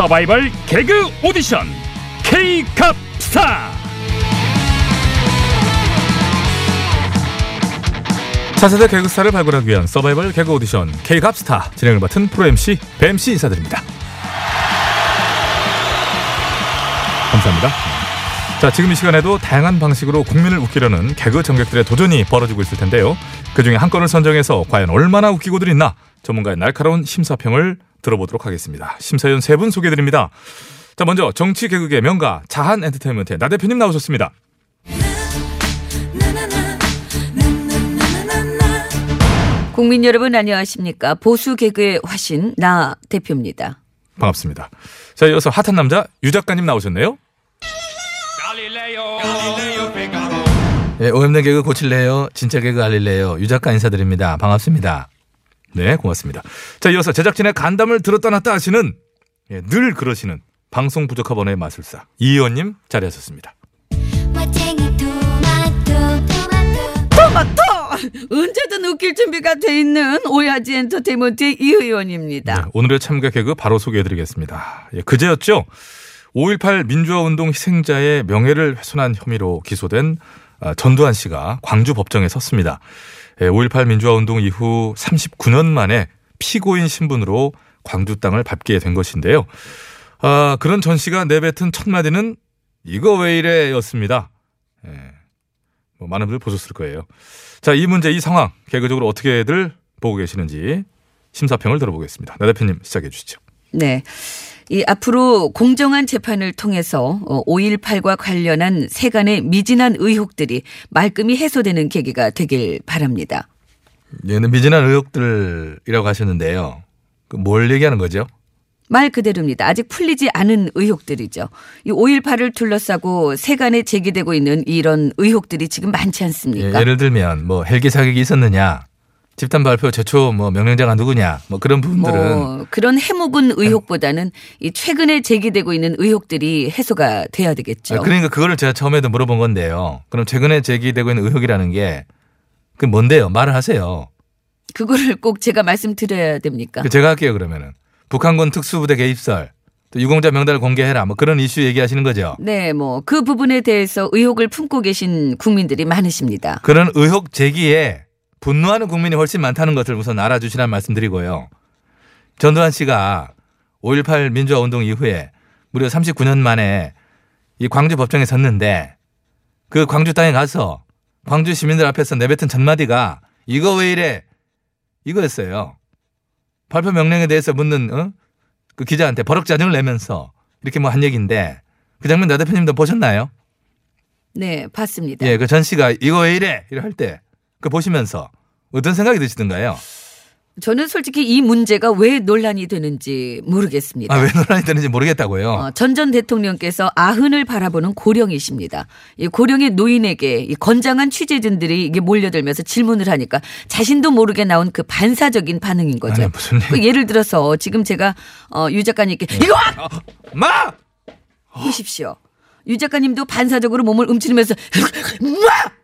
서바이벌 개그 오디션 K캅스타 차세대 개그스타를 발굴하기 위한 서바이벌 개그 오디션 K캅스타 진행을 맡은 프로 MC 뱀씨 인사드립니다. 감사합니다. 자 지금 이 시간에도 다양한 방식으로 국민을 웃기려는 개그 전객들의 도전이 벌어지고 있을 텐데요. 그 중에 한 건을 선정해서 과연 얼마나 웃기고들 있나? 전문가의 날카로운 심사평을 들어보도록 하겠습니다 심사위원 세 분 소개해드립니다 자 먼저 정치 개그계 명가 자한 엔터테인먼트의 나 대표님 나오셨습니다 국민 여러분 안녕하십니까 보수 개그의 화신 나 대표입니다. 반갑습니다 자 이어서 핫한 남자 유 작가님 나오셨네요 예, 오염된 개그 고칠래요? 진짜 개그 알릴래요? 유 작가 인사드립니다. 반갑습니다. 네, 고맙습니다. 자, 이어서 제작진의 간담을 들었다 놨다 하시는 예, 늘 그러시는 방송 부족한 번의 마술사 이 의원님 자리하셨습니다. 토마토 언제든 웃길 준비가 돼 있는 오야지 엔터테인먼트의 이 의원입니다. 네, 오늘의 참가 개그 바로 소개해드리겠습니다. 예, 그제였죠. 5.18 민주화운동 희생자의 명예를 훼손한 혐의로 기소된 아, 전두환 씨가 광주 법정에 섰습니다. 예, 5.18 민주화운동 이후 39년 만에 피고인 신분으로 광주 땅을 밟게 된 것인데요. 아, 그런 전 씨가 내뱉은 첫 마디는 이거 왜 이래 였습니다. 예, 뭐 많은 분들 보셨을 거예요. 자, 이 문제, 이 상황, 개그적으로 어떻게들 보고 계시는지 심사평을 들어보겠습니다. 나 대표님 시작해 주시죠. 네. 이 앞으로 공정한 재판을 통해서 5.18과 관련한 세간의 미진한 의혹들이 말끔히 해소되는 계기가 되길 바랍니다. 얘는 미진한 의혹들이라고 하셨는데요. 그뭘 얘기하는 거죠? 말 그대로입니다. 아직 풀리지 않은 의혹들이죠. 이 5.18을 둘러싸고 세간에 제기되고 있는 이런 의혹들이 지금 많지 예, 않습니까? 예 를 들면 뭐 헬기 사격이 있었느냐, 집단 발표 최초 뭐 명령자가 누구냐, 뭐 그런 부분들은 뭐 그런 해묵은 의혹보다는 이 최근에 제기되고 있는 의혹들이 해소가 돼야 되겠죠. 아, 그러니까 그거를 제가 처음에도 물어본 건데요. 그럼 최근에 제기되고 있는 의혹이라는 게 그 뭔데요? 말을 하세요. 그거를 꼭 제가 말씀드려야 됩니까? 그 제가 할게요 그러면은 북한군 특수부대 개입설, 또 유공자 명단을 공개해라, 뭐 그런 이슈 얘기하시는 거죠. 네, 뭐 그 부분에 대해서 의혹을 품고 계신 국민들이 많으십니다. 그런 의혹 제기에 분노하는 국민이 훨씬 많다는 것을 우선 알아주시라는 말씀드리고요. 전두환 씨가 5.18 민주화 운동 이후에 무려 39년 만에 이 광주 법정에 섰는데 그 광주 땅에 가서 광주 시민들 앞에서 내뱉은 첫 마디가 이거 왜 이래? 이거였어요. 발표 명령에 대해서 묻는 어? 그 기자한테 버럭 짜증을 내면서 이렇게 뭐 한 얘기인데 그 장면 나 대표님도 보셨나요? 네, 봤습니다. 예, 그 전 씨가 이거 왜 이래? 할때 그 보시면서 어떤 생각이 드시던가요? 저는 솔직히 이 문제가 왜 논란이 되는지 모르겠습니다. 아, 왜 논란이 되는지 모르겠다고요. 어, 전전 대통령께서 아흔을 바라보는 고령이십니다. 이 고령의 노인에게 이 건장한 취재진들이 이게 몰려들면서 질문을 하니까 자신도 모르게 나온 그 반사적인 반응인 거죠. 아니, 무슨 일- 그 예를 들어서 지금 제가 어, 유 작가님께 이거 와! 마! 보십시오. 유 작가님도 반사적으로 몸을 움츠리면서 마!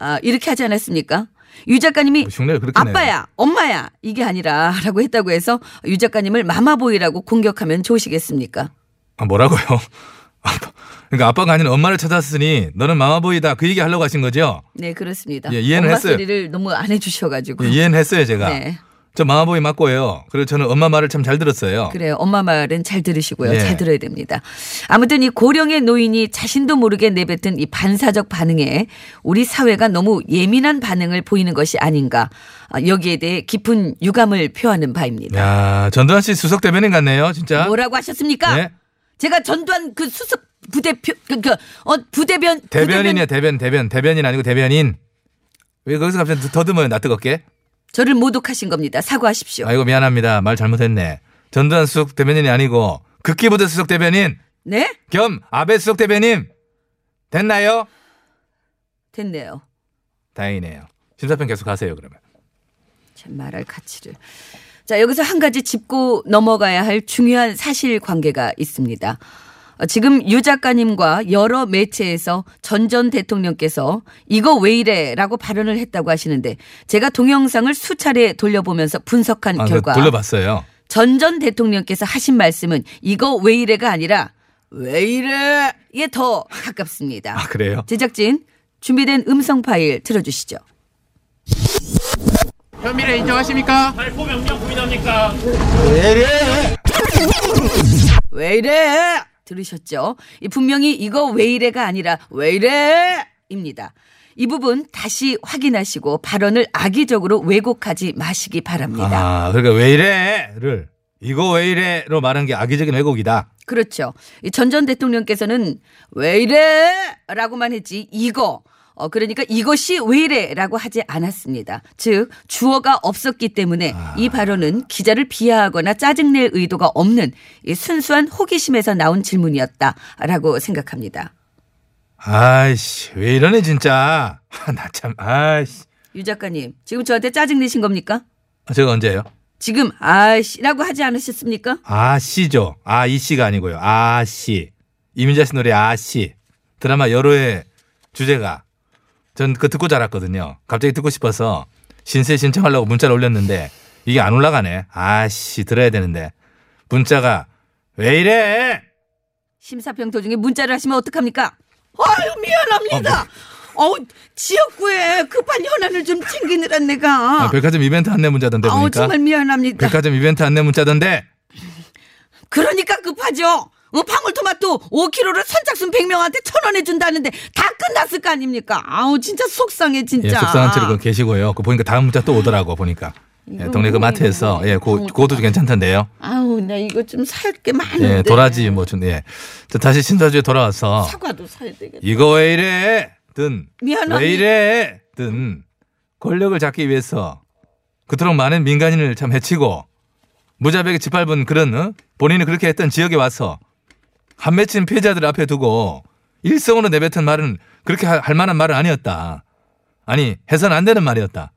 아, 이렇게 하지 않았습니까? 유 작가님이 뭐. 아빠야, 엄마야 이게 아니라라고 했다고 해서 유 작가님을 마마보이라고 공격하면 좋으시겠습니까? 아, 뭐라고요? 아빠. 그러니까 아빠가 아닌 엄마를 찾았으니 너는 마마보이다 그 얘기 하려고 하신 거죠? 네 그렇습니다. 예, 이해는 했어요. 소리를 너무 안 해주셔가지고. 예, 이해는 했어요 제가. 네, 저 마마보이 맞고요. 그리고 저는 엄마 말을 참 잘 들었어요. 그래요. 엄마 말은 잘 들으시고요. 예. 잘 들어야 됩니다. 아무튼 이 고령의 노인이 자신도 모르게 내뱉은 이 반사적 반응에 우리 사회가 너무 예민한 반응을 보이는 것이 아닌가. 아, 여기에 대해 깊은 유감을 표하는 바입니다. 야 전두환 씨 수석 대변인 같네요 진짜. 뭐라고 하셨습니까? 네. 제가 전두환 그 수석 부대표 그, 그, 어, 부대변 대변인이야 대변 대변 대변인 아니고 대변인. 왜 거기서 갑자기 더듬어요 나 뜨겁게? 저를 모독하신 겁니다. 사과하십시오. 아이고 미안합니다 말 잘못했네. 전두환 수석 대변인이 아니고 극기부대 수석 대변인 네? 겸 아베 수석 대변인 됐나요? 됐네요. 다행이네요. 심사평 계속 하세요 그러면. 참 말할 가치를. 자, 여기서 한 가지 짚고 넘어가야 할 중요한 사실 관계가 있습니다. 어, 지금 유 작가님과 여러 매체에서 전 전 대통령께서 이거 왜 이래라고 발언을 했다고 하시는데 제가 동영상을 수차례 돌려보면서 분석한 아, 그 결과 돌려봤어요. 전 전 대통령께서 하신 말씀은 이거 왜 이래가 아니라 왜 이래에 더 가깝습니다. 아, 그래요? 제작진 준비된 음성 파일 들어주시죠. 혐의를 인정하십니까? 발포 명령 부인합니까? 왜 이래? 들으셨죠? 이 분명히 이거 왜 이래가 아니라 왜 이래? 입니다. 이 부분 다시 확인하시고 발언을 악의적으로 왜곡하지 마시기 바랍니다. 아, 그러니까 왜 이래를 이거 왜 이래로 말한 게 악의적인 왜곡이다. 그렇죠. 전 전 대통령께서는 왜 이래? 라고만 했지 이거 어, 그러니까 이것이 왜 이래? 라고 하지 않았습니다. 즉 주어가 없었기 때문에 이 발언은 기자를 비하하거나 짜증낼 의도가 없는 이 순수한 호기심에서 나온 질문이었다라고 생각합니다. 아이씨, 왜 이러네, 진짜. 아, 나 참, 아이씨. 유 작가님 지금 저한테 짜증 내신 겁니까? 아, 제가 언제요? 지금 아씨라고 하지 않으셨습니까? 아씨죠. 아, 이 씨가 아니고요. 아씨. 이민자 씨 노래 아씨. 드라마 여로의 주제가. 전그 듣고 자랐거든요. 갑자기 듣고 싶어서 신세 신청하려고 문자를 올렸는데 이게 안 올라가네. 아씨, 들어야 되는데. 문자가 왜 이래? 심사평 도중에 문자를 하시면 어떡합니까? 아유 미안합니다. 어우 지역구에 급한 현안을 좀 챙기느라 내가. 아, 백화점 이벤트 안내 문자던데 아우 보니까. 정말 미안합니다. 백화점 이벤트 안내 문자던데. 그러니까 급하죠. 어, 방울토마토 5kg를 선착순 100명한테 천 원에 준다는데 다 끝났을 거 아닙니까? 아우 진짜 속상해 진짜. 예, 속상한 채로 그 계시고요. 그 보니까 다음 문자 또 오더라고 보니까. 예, 동네 그 뭐, 마트에서 예, 고, 고도 괜찮던데요. 아우 나 이거 좀 살 게 많은데. 예, 도라지 뭐 좀 예. 저 다시 신사주에 돌아와서 사과도 사야 되겠다. 이거 왜 이래? 든 미안합니다. 왜 이래? 든 권력을 잡기 위해서 그토록 많은 민간인을 참 해치고 무자백에 짓밟은 그런 어? 본인이 그렇게 했던 지역에 와서 한 맺힌 피해자들 앞에 두고 일성으로 내뱉은 말은 그렇게 할, 할 만한 말은 아니었다. 아니 해서는 안 되는 말이었다.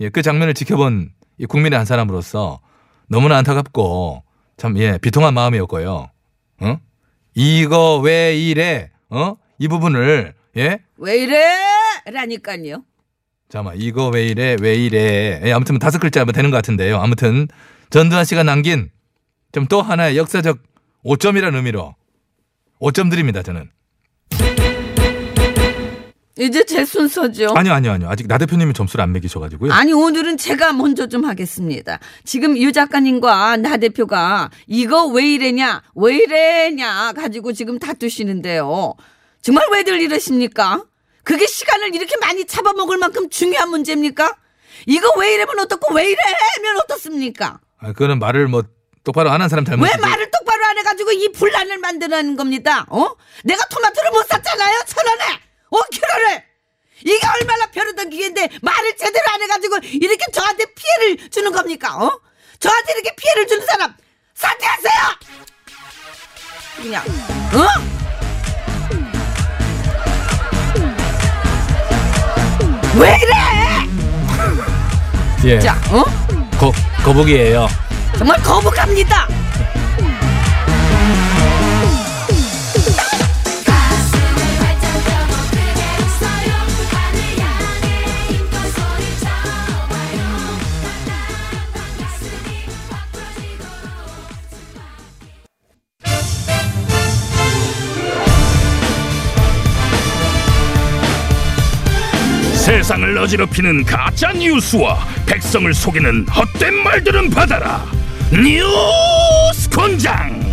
예, 그 장면을 지켜본 이 국민의 한 사람으로서 너무나 안타깝고 참 예, 비통한 마음이었고요. 어? 이거 왜 이래? 어? 이 부분을 예? 왜 이래? 라니까요. 잠깐만 이거 왜 이래? 왜 이래? 예, 아무튼 다섯 글자면 되는 것 같은데요. 아무튼 전두환 씨가 남긴 좀 또 하나의 역사적 5점이라는 의미로 5점 드립니다. 저는. 이제 제 순서죠. 아니요, 아니요, 아니요. 아직 나 대표님이 점수를 안 매기셔가지고요. 아니 오늘은 제가 먼저 좀 하겠습니다. 지금 유 작가님과 나 대표가 이거 왜 이래냐 왜 이래냐 가지고 지금 다투시는데요. 정말 왜들 이러십니까? 그게 시간을 이렇게 많이 잡아먹을 만큼 중요한 문제입니까? 이거 왜 이러면 어떻고 왜 이래면 어떻습니까? 아, 그거는 말을 뭐 똑바로 안 한 사람 잘못이지. 왜 말을 가지고 이 분란을 만드는 겁니다. 어? 내가 토마토를 못 샀잖아요. 천 원에 5kg를. 이게 얼마나 벼르던 기회인데 말을 제대로 안 해가지고 이렇게 저한테 피해를 주는 겁니까? 어? 저한테 이렇게 피해를 주는 사람 사퇴하세요. 그냥 어? 왜 이래? 예. 자, 어? 거, 거북이에요. 정말 거북합니다. 어지럽히는 가짜 뉴스와 백성을 속이는 헛된 말들은 받아라. 뉴스 권장.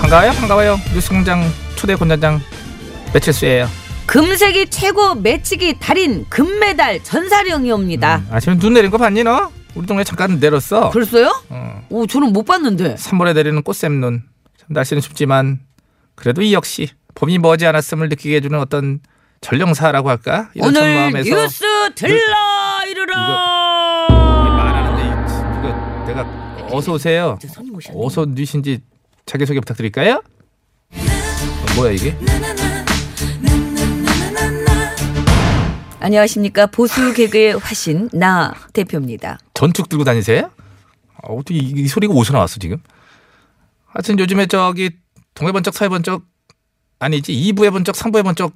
반가워요, 반가워요. 뉴스공장 초대 권장장 배칠수예요. 금색이 최고 매치기 달인 금메달 전사령이 옵니다. 아침에 눈 내린 거 봤니 너? 우리 동네 잠깐 내렸어. 벌써요? 어. 오, 저는 못 봤는데. 3월에 내리는 꽃샘 눈. 참 날씨는 춥지만 그래도 이 역시 봄이 머지않았음을 느끼게 해주는 어떤 전령사라고 할까? 이런 첫 오늘 마음에서 뉴스 들러 이르라. 말하는데 이- 이거 내가 어서 오세요. 어서 누신지 자기 소개 부탁드릴까요? 어, 뭐야 이게? 안녕하십니까 보수 개그의 화신 나 대표입니다. 전축 들고 다니세요? 아, 어떻게 이, 이 소리가 어디서 나왔어 지금? 하여튼 요즘에 저기 동해번쩍 서해번쩍 아니지 2부의 번쩍 3부의 번쩍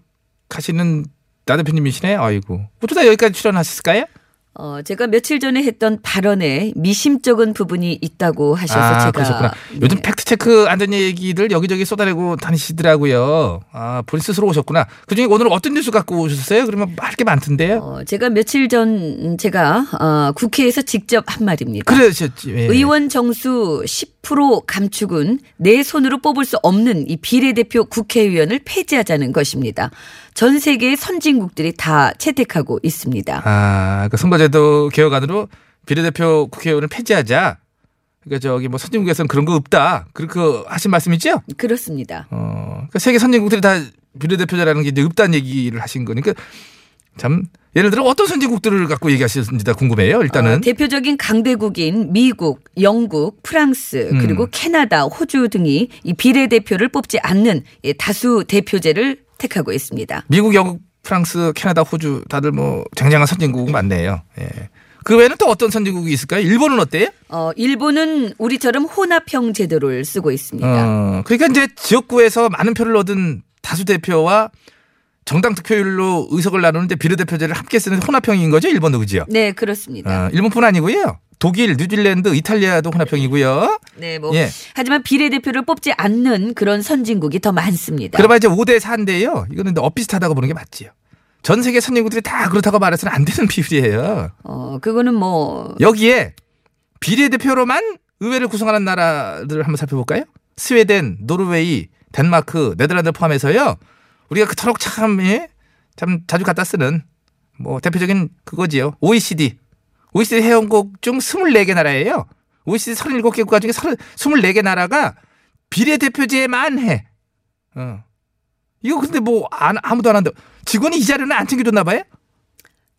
하시는 나 대표님이시네. 아이고. 어쩌다 여기까지 출연하셨을까요? 어, 제가 며칠 전에 했던 발언에 미심쩍은 부분이 있다고 하셔서 아, 제가 그러셨구나. 네. 요즘 fact check 안 된 얘기들 여기저기 쏟아내고 다니시더라고요. 아, 본인 스스로 오셨구나. 그중에 오늘 어떤 뉴스 갖고 오셨어요? 그러면 할게 많던데요. 어, 제가 며칠 전 제가 어, 국회에서 직접 한 말입니다. 그러셨지. 예. 의원 정수 10% 감축은 내 손으로 뽑을 수 없는 이 비례대표 국회의원을 폐지하자는 것입니다. 전 세계의 선진국들이 다 채택하고 있습니다. 아, 그 선거 제도 개혁안으로 비례대표 국회의원을 폐지하자. 그러니까 저기 뭐 선진국에서는 그런 거 없다. 그렇게 하신 말씀이죠? 그렇습니다. 어, 그러니까 세계 선진국들이 다 비례대표자라는 게 이제 없다는 얘기를 하신 거니까 참 예를 들어 어떤 선진국들을 갖고 얘기하시는지 다 궁금해요. 일단은 어, 대표적인 강대국인 미국, 영국, 프랑스 음. 그리고 캐나다, 호주 등이 이 비례대표를 뽑지 않는 이 다수 대표제를 택하고 있습니다. 미국, 영국, 프랑스, 캐나다, 호주 다들 뭐 쟁쟁한 선진국 맞네요. 예. 그 외에는 또 어떤 선진국이 있을까요? 일본은 어때요? 어, 일본은 우리처럼 혼합형 제도를 쓰고 있습니다. 어, 그러니까 이제 지역구에서 많은 표를 얻은 다수 대표와 정당 득표율로 의석을 나누는데 비례대표제를 함께 쓰는 혼합형인 거죠? 일본도 그지요? 네, 그렇습니다. 어, 일본뿐 아니고요. 독일, 뉴질랜드, 이탈리아도 혼합형이고요. 네, 뭐 예. 하지만 비례대표를 뽑지 않는 그런 선진국이 더 많습니다. 그러면 이제 5대 4인데요. 이거는 엇비슷하다고 보는 게 맞지요. 전 세계 선진국들이 다 그렇다고 말해서는 안 되는 비율이에요. 어, 그거는 뭐 여기에 비례대표로만 의회를 구성하는 나라들을 한번 살펴볼까요? 스웨덴, 노르웨이, 덴마크, 네덜란드 포함해서요. 우리가 그토록 참, 예? 참 자주 갖다 쓰는 뭐 대표적인 그거지요. OECD. OECD 회원국 중 24개 나라예요. OECD 37개 국가 중에 24개 나라가 비례대표제만 해. 어. 이거 근데 뭐 안- 아무도 안 한다. 직원이 이 자료는 안 챙겨줬나 봐요?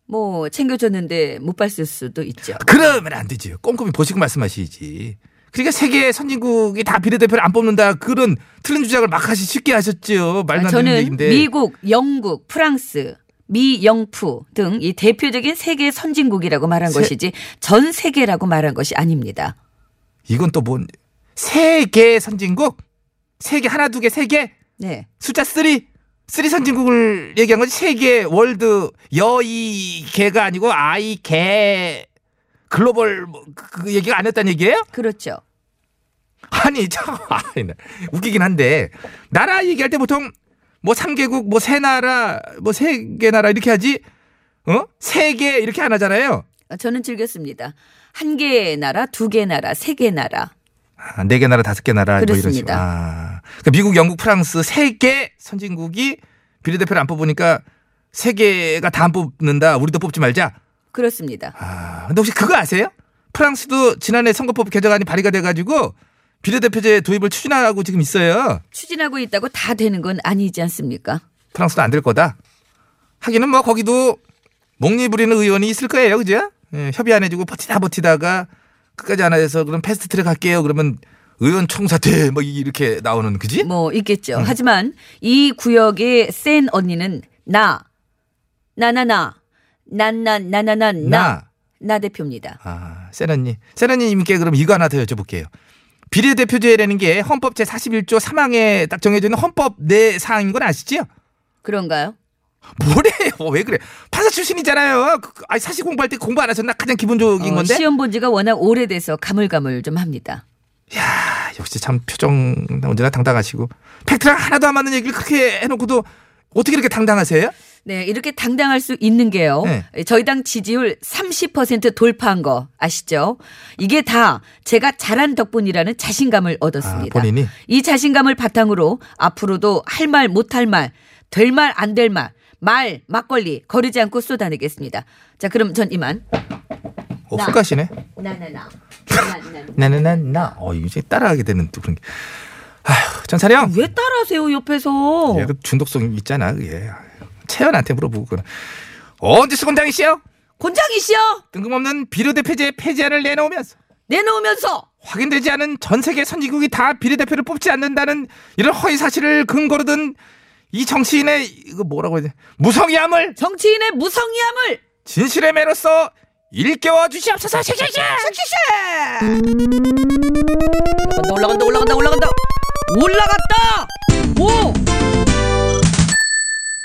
뭐 챙겨줬는데 못 봤을 수도 있죠. 그러면 안 되지요. 꼼꼼히 보시고 말씀하시지. 그러니까 세계 선진국이 다 비례대표를 안 뽑는다 그런 틀린 주장을 막 하시 쉽게 하셨죠. 말도 안 되는 아, 얘기인데. 미국, 영국, 프랑스, 미 영프 등 이 대표적인 세계 선진국이라고 말한 세- 것이지 전 세계라고 말한 것이 아닙니다. 이건 또 뭔? 세계 선진국? 세계 하나 두 개 세 개? 네. 숫자 three? three 선진국을 얘기한 거지 세계 world 여이 계가 아니고 아이 개 글로벌 뭐 그, 그 얘기가 안 했다는 얘기예요? 그렇죠. 아니 참 웃기긴 한데 나라 얘기할 때 보통 뭐 3개국 뭐 세 나라 뭐 세 개 나라 이렇게 하지 어? 세 개 이렇게 안 하잖아요. 아, 저는 즐겼습니다. 한 개의 나라, 두개 나라, 세개 나라. 아, 네개 나라 다섯 개 나라 뭐 이런 식으로. 아. 그러니까 미국, 영국, 프랑스 세 개 선진국이 비례대표를 안 뽑으니까 세 개가 다 안 뽑는다. 우리도 뽑지 말자. 그렇습니다. 아, 근데 혹시 그거 아세요? 프랑스도 지난해 선거법 개정안이 발의가 돼가지고 비례대표제 도입을 추진하고 지금 있어요. 추진하고 있다고 다 되는 건 아니지 않습니까? 프랑스도 안 될 거다. 하기는 뭐 거기도 목리 부리는 의원이 있을 거예요, 그죠? 예, 협의 안 해주고 버티다 버티다가 끝까지 안 해서 그럼 패스트 트랙 할게요. 그러면 의원 총사퇴 뭐 이렇게 나오는 그지? 뭐 있겠죠. 음. 하지만 이 구역의 센 언니는 나, 나나나, 난난나나나 나, 나. 나 대표입니다. 아, 세라님. 세라님께 그럼 이거 하나 더 여쭤볼게요. 비례대표제라는 게 헌법 제 41조 3항에 딱 정해져 있는 헌법 내 사항인 건 아시죠? 그런가요? 뭐래요? 왜 그래? 판사 출신이잖아요. 아니 사실 공부할 때 공부 안 하셨나? 가장 기본적인 어, 건데. 시험 본 지가 워낙 오래돼서 가물가물 좀 합니다. 야, 역시 참 표정 언제나 당당하시고 팩트랑 하나도 안 맞는 얘기를 그렇게 해놓고도 어떻게 이렇게 당당하세요? 네, 이렇게 당당할 수 있는 게요. 네. 저희 당 지지율 30% 돌파한 거 아시죠? 이게 다 제가 잘한 덕분이라는 자신감을 얻었습니다. 아, 본인이? 이 자신감을 바탕으로 앞으로도 할 말 못 할 말, 될 말 안 될 말, 말 막걸리 거르지 않고 쏟아내겠습니다. 자, 그럼 전 이만. 어, 나. 훌가시네. 나나나. 나나나 나. 어, 이제 따라하게 되는 또 그런 게. 아휴, 전차령. 왜 따라하세요 옆에서? 얘도 중독성 있잖아. 예. 채연한테 물어보고 그래. 언제 수건장이시여? 곤장이시여 뜬금없는 비례대표제 폐지안을 내놓으면서 내놓으면서 확인되지 않은 전 세계 선진국이 다 비례대표를 뽑지 않는다는 이런 허위 사실을 근거로 든 이 정치인의 이거 뭐라고 해야 돼? 무성의함을 정치인의 무성의함을 진실의 매로서 일깨워 주시옵소서. 씩씩씩. 올라간다 올라간다 올라간다 올라갔다 오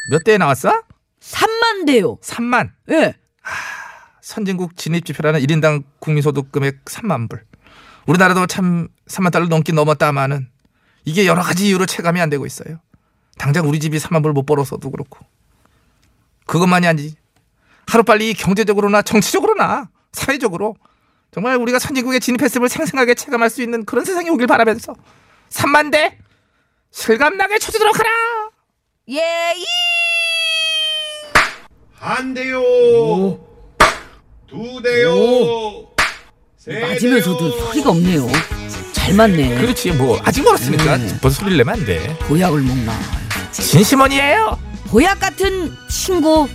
몇 대에 나왔어? 3만 대요. 3만. 예. 선진국 진입 지표라는 1인당 국민소득 금액 3만 불. 우리나라도 참 3만 달러 넘긴 넘었다마는 이게 여러 가지 이유로 체감이 안 되고 있어요. 당장 우리 집이 3만 불 못 벌어서도 그렇고. 그것만이 아니지. 하루빨리 경제적으로나 정치적으로나 사회적으로 정말 우리가 선진국에 진입했음을 생생하게 체감할 수 있는 그런 세상이 오길 바라면서 3만 대 실감나게 쳐주도록 하라. 예, 이. 한 대요. 두 대요. 세 맞으면서도 대요. 소리가 없네요. 잘 맞네. 그렇지 뭐 아직 멀었으니까 네. 벌써 소리를 내면 안 돼. 보약을 먹나. 진심원이에요. 보약 같은 친구